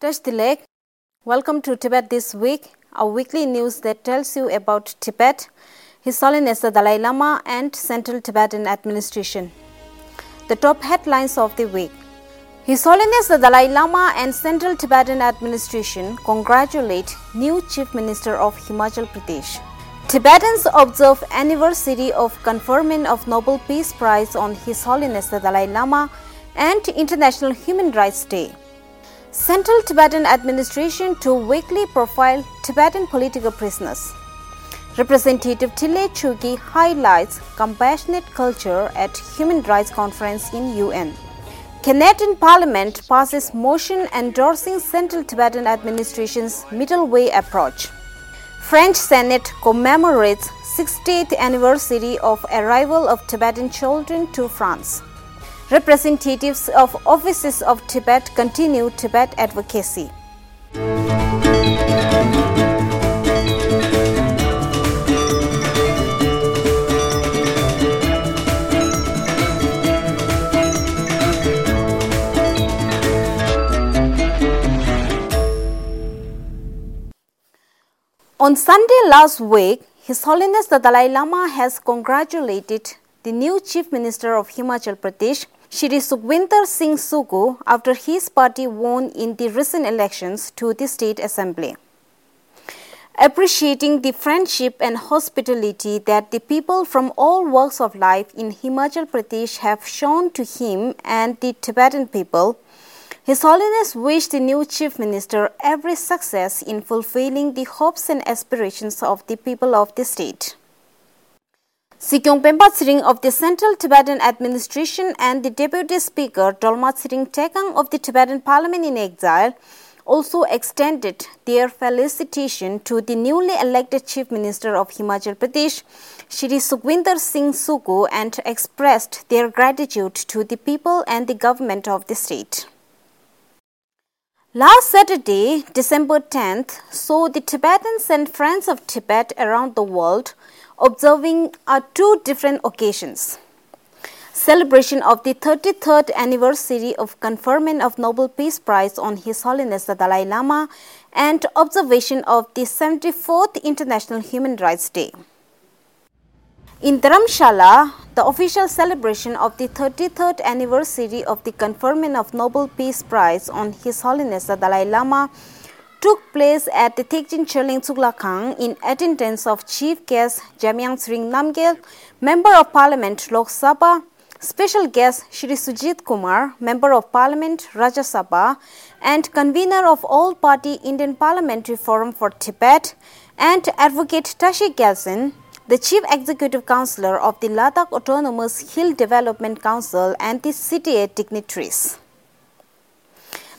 Tashi Delek. Welcome to Tibet This Week, a weekly news that tells you about Tibet, His Holiness the Dalai Lama, and Central Tibetan Administration. The top headlines of the week. His Holiness the Dalai Lama and Central Tibetan Administration congratulate new Chief Minister of Himachal Pradesh. Tibetans observe anniversary of conferment of Nobel Peace Prize on His Holiness the Dalai Lama and International Human Rights Day. Central Tibetan Administration to weekly profile Tibetan political prisoners. Representative Thinlay Chukki highlights compassionate culture at Human Rights Conference in UN. Canadian Parliament passes motion endorsing Central Tibetan Administration's middle way approach. French Senate commemorates 60th anniversary of arrival of Tibetan children to France. Representatives of offices of Tibet continue Tibet advocacy. On Sunday last week, His Holiness the Dalai Lama has congratulated the new Chief Minister of Himachal Pradesh, Shri Sukhwinder Singh Sukhu, after his party won in the recent elections to the State Assembly. Appreciating the friendship and hospitality that the people from all walks of life in Himachal Pradesh have shown to him and the Tibetan people, his Holiness wished the new Chief Minister every success in fulfilling the hopes and aspirations of the people of the state. Sikyong Penpa Tsering of the Central Tibetan Administration and the Deputy Speaker Dolma Tsering Teykhang of the Tibetan Parliament in Exile also extended their felicitation to the newly elected Chief Minister of Himachal Pradesh, Shri Sukhwinder Singh Sukhu, and expressed their gratitude to the people and the government of the state. Last Saturday, December 10th, saw the Tibetans and Friends of Tibet around the world observing uh, two different occasions. Celebration of the 33rd anniversary of conferment of Nobel Peace Prize on His Holiness the Dalai Lama and observation of the 74th International Human Rights Day. In Dharamshala, the official celebration of the 33rd anniversary of the conferment of Nobel Peace Prize on His Holiness the Dalai Lama took place at the Thekchen Choeling Tsuglagkhang in attendance of Chief Guest Jamyang Tsering Namgyal, Member of Parliament Lok Sabha, Special Guest Shri Sujit Kumar, Member of Parliament Rajya Sabha, and Convener of All Party Indian Parliamentary Forum for Tibet, and Advocate Tashi Gyalson, the Chief Executive Councillor of the Ladakh Autonomous Hill Development Council and the CTA dignitaries.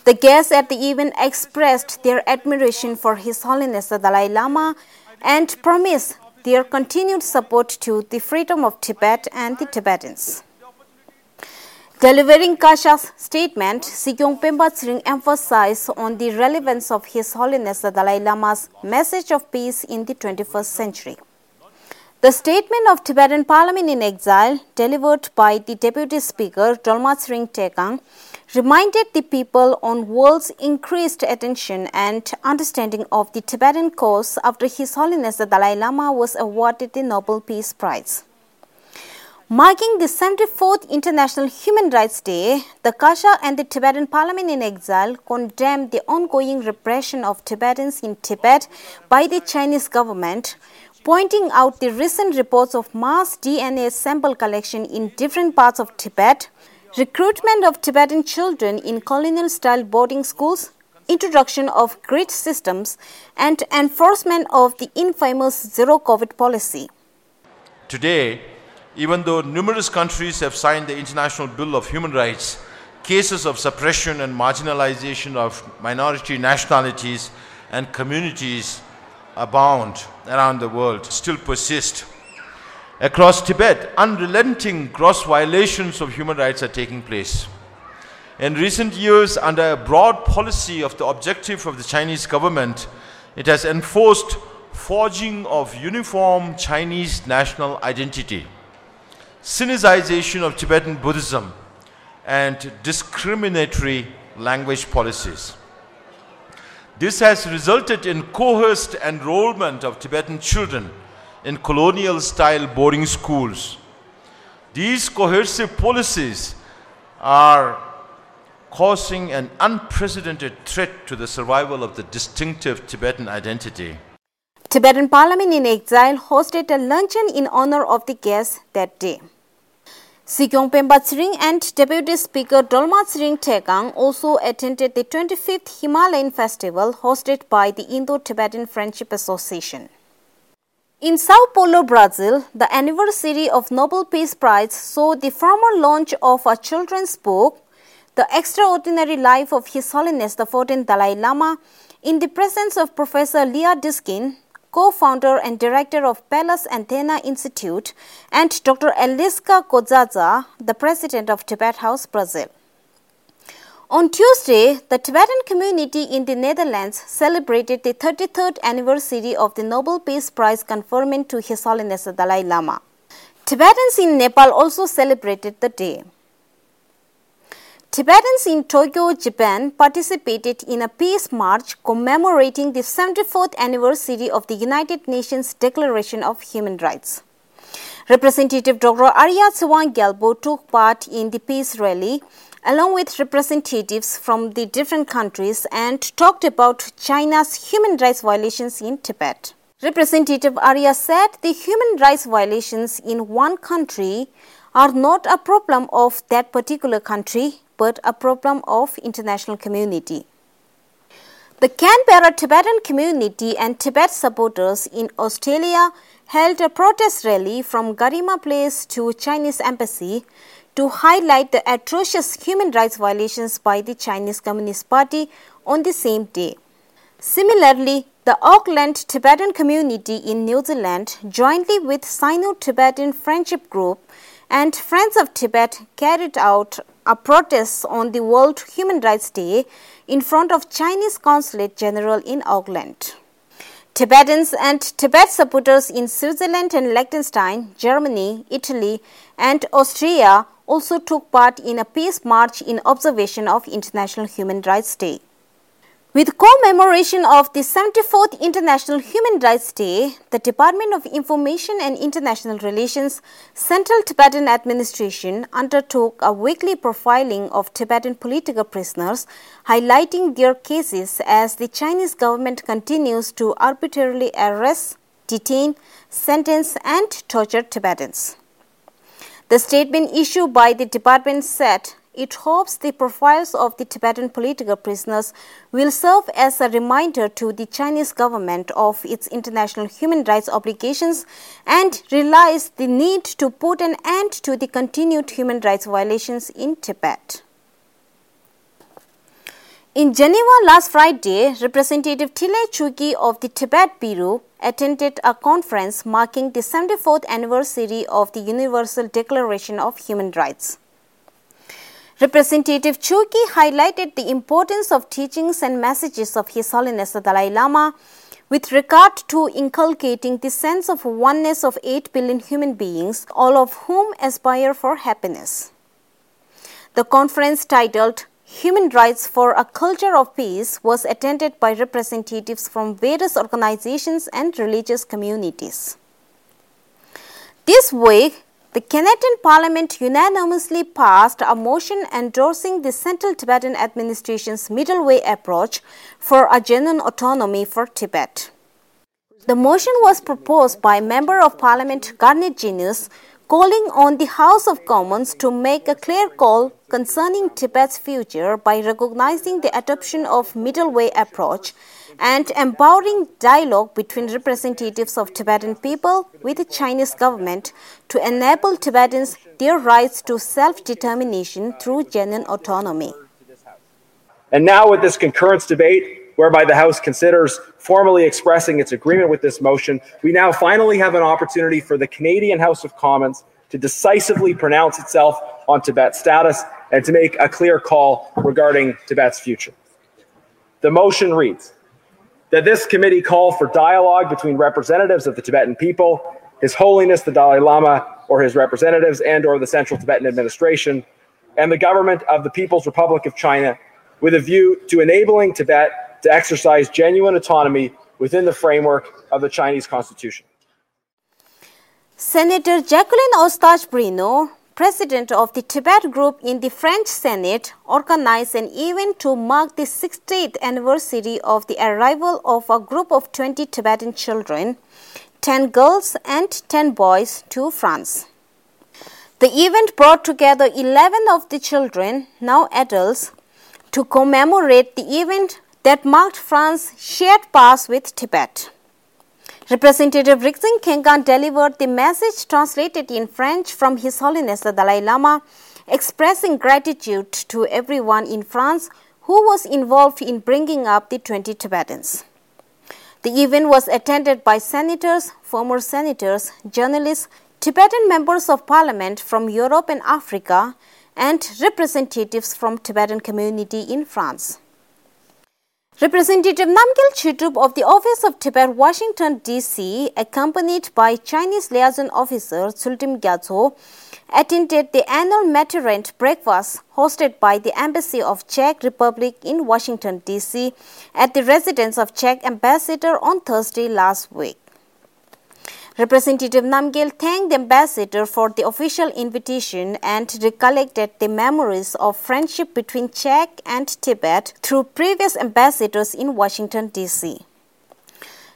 The guests at the event expressed their admiration for His Holiness the Dalai Lama and promised their continued support to the freedom of Tibet and the Tibetans. Delivering Kashag's statement, Sikyong Penpa Tsering emphasized on the relevance of His Holiness the Dalai Lama's message of peace in the 21st century. The statement of Tibetan Parliament in Exile, delivered by the Deputy Speaker Dolma Tsering Teykhang, reminded the people on world's increased attention and understanding of the Tibetan cause after His Holiness the Dalai Lama was awarded the Nobel Peace Prize. Marking the 74th International Human Rights Day, the Kashag and the Tibetan Parliament in Exile condemned the ongoing repression of Tibetans in Tibet by the Chinese government, pointing out the recent reports of mass DNA sample collection in different parts of Tibet, recruitment of Tibetan children in colonial style boarding schools, introduction of grid systems, and enforcement of the infamous zero COVID policy. Today, even though numerous countries have signed the International Bill of Human Rights, cases of suppression and marginalization of minority nationalities and communities abound around the world, still persist. Across Tibet, unrelenting gross violations of human rights are taking place. In recent years, under a broad policy of the objective of the Chinese government, it has enforced forging of uniform Chinese national identity, Sinicization of Tibetan Buddhism, and discriminatory language policies. This has resulted in coerced enrollment of Tibetan children in colonial style boarding schools. These coercive policies are causing an unprecedented threat to the survival of the distinctive Tibetan identity. Tibetan Parliament in Exile hosted a luncheon in honor of the guests that day. Sikyong Penpa Tsering and Deputy Speaker Dolma Tsering Teykhang also attended the 25th Himalayan Festival hosted by the Indo-Tibetan Friendship Association. In Sao Paulo, Brazil, the anniversary of Nobel Peace Prize saw the formal launch of a children's book, The Extraordinary Life of His Holiness the 14th Dalai Lama, in the presence of Professor Lia Diskin, co-founder and director of Palas Athena Institute, and Dr. Elisa Kozasa, the president of Tibet House, Brazil. On Tuesday, the Tibetan community in the Netherlands celebrated the 33rd anniversary of the Nobel Peace Prize conferment to His Holiness the Dalai Lama. Tibetans in Nepal also celebrated the day. Tibetans in Tokyo, Japan participated in a peace march commemorating the 74th anniversary of the United Nations Declaration of Human Rights. Representative Dr. Arya Tsewang Gyalpo took part in the peace rally along with representatives from the different countries and talked about China's human rights violations in Tibet. Representative Arya said the human rights violations in one country are not a problem of that particular country but a problem of international community. The Canberra Tibetan community and Tibet supporters in Australia held a protest rally from Garema Place to Chinese embassy to highlight the atrocious human rights violations by the Chinese Communist Party on the same day. Similarly, the Auckland Tibetan community in New Zealand, jointly with Sino Tibetan Friendship Group and Friends of Tibet, carried out a protest on the World Human Rights Day in front of Chinese Consulate General in Auckland. Tibetans and Tibet supporters in Switzerland and Liechtenstein, Germany, Italy, and Austria also took part in a peace march in observation of International Human Rights Day. With commemoration of the 74th International Human Rights Day, the Department of Information and International Relations Central Tibetan Administration undertook a weekly profiling of Tibetan political prisoners, highlighting their cases as the Chinese government continues to arbitrarily arrest, detain, sentence and torture Tibetans. The statement issued by the department said it hopes the profiles of the Tibetan political prisoners will serve as a reminder to the Chinese government of its international human rights obligations and realize the need to put an end to the continued human rights violations in Tibet. In Geneva last Friday, Representative Thinlay Chukki of the Tibet Bureau attended a conference marking the 74th anniversary of the Universal Declaration of Human Rights. Representative Chuki highlighted the importance of teachings and messages of His Holiness the Dalai Lama with regard to inculcating the sense of oneness of 8 billion human beings, all of whom aspire for happiness. The conference titled Human Rights for a Culture of Peace was attended by representatives from various organizations and religious communities. This week, the Canadian Parliament unanimously passed a motion endorsing the Central Tibetan Administration's middle way approach for a genuine autonomy for Tibet. The motion was proposed by Member of Parliament Garnett Genuis, calling on the House of Commons to make a clear call concerning Tibet's future by recognizing the adoption of middle way approach and empowering dialogue between representatives of Tibetan people with the Chinese government to enable Tibetans their rights to self-determination through genuine autonomy. And now with this concurrence debate, whereby the House considers formally expressing its agreement with this motion, we now finally have an opportunity for the Canadian House of Commons to decisively pronounce itself on Tibet's status and to make a clear call regarding Tibet's future. The motion reads that this committee call for dialogue between representatives of the Tibetan people, His Holiness the Dalai Lama or his representatives and or the Central Tibetan Administration, and the government of the People's Republic of China with a view to enabling Tibet to exercise genuine autonomy within the framework of the Chinese Constitution. Senator Jacqueline Eustache Brinio, president of the Tibet group in the French Senate, organized an event to mark the 60th anniversary of the arrival of a group of 20 Tibetan children, 10 girls and 10 boys, to France. The event brought together 11 of the children, now adults, to commemorate the event that marked France's shared past with Tibet. Representative Rigzin Genkhang delivered the message translated in French from His Holiness the Dalai Lama, expressing gratitude to everyone in France who was involved in bringing up the 20 Tibetans. The event was attended by senators, former senators, journalists, Tibetan members of parliament from Europe and Africa and representatives from Tibetan community in France. Representative Namgyal Choedup of the Office of Tibet, Washington, D.C., accompanied by Chinese liaison officer Tsultrim Gyatso, attended the annual Maturant breakfast hosted by the Embassy of Czech Republic in Washington, D.C. at the residence of Czech ambassador on Thursday last week. Representative Namgyal thanked the ambassador for the official invitation and recollected the memories of friendship between Czech and Tibet through previous ambassadors in Washington, D.C.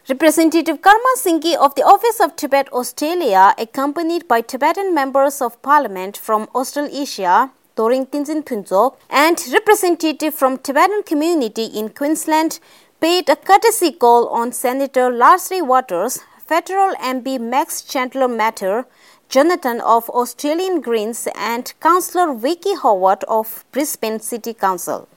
Representative Karma Singey of the Office of Tibet Australia, accompanied by Tibetan members of parliament from Australasia, Doring Tenzin Phuntsok, and representative from Tibetan community in Queensland, paid a courtesy call on Senator Leslie Waters, Federal MP Max Chandler Mather, Jonathan of Australian Greens and Councillor Vicky Howard of Brisbane City Council.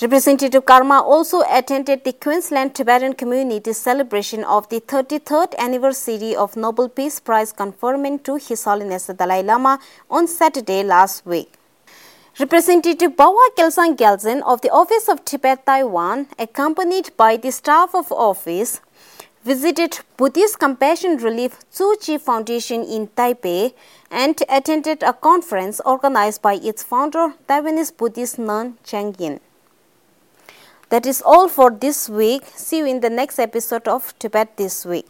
Representative Karma also attended the Queensland Tibetan community celebration of the 33rd anniversary of Nobel Peace Prize conferment to His Holiness the Dalai Lama on Saturday last week. Representative Bawa Kelsang Gyaltsen of the Office of Tibet Taiwan, accompanied by the staff of office, visited Buddhist Compassion Relief Tzu Chi Foundation in Taipei and attended a conference organized by its founder, Taiwanese Buddhist nun Cheng Yen. That is all for this week. See you in the next episode of Tibet This Week.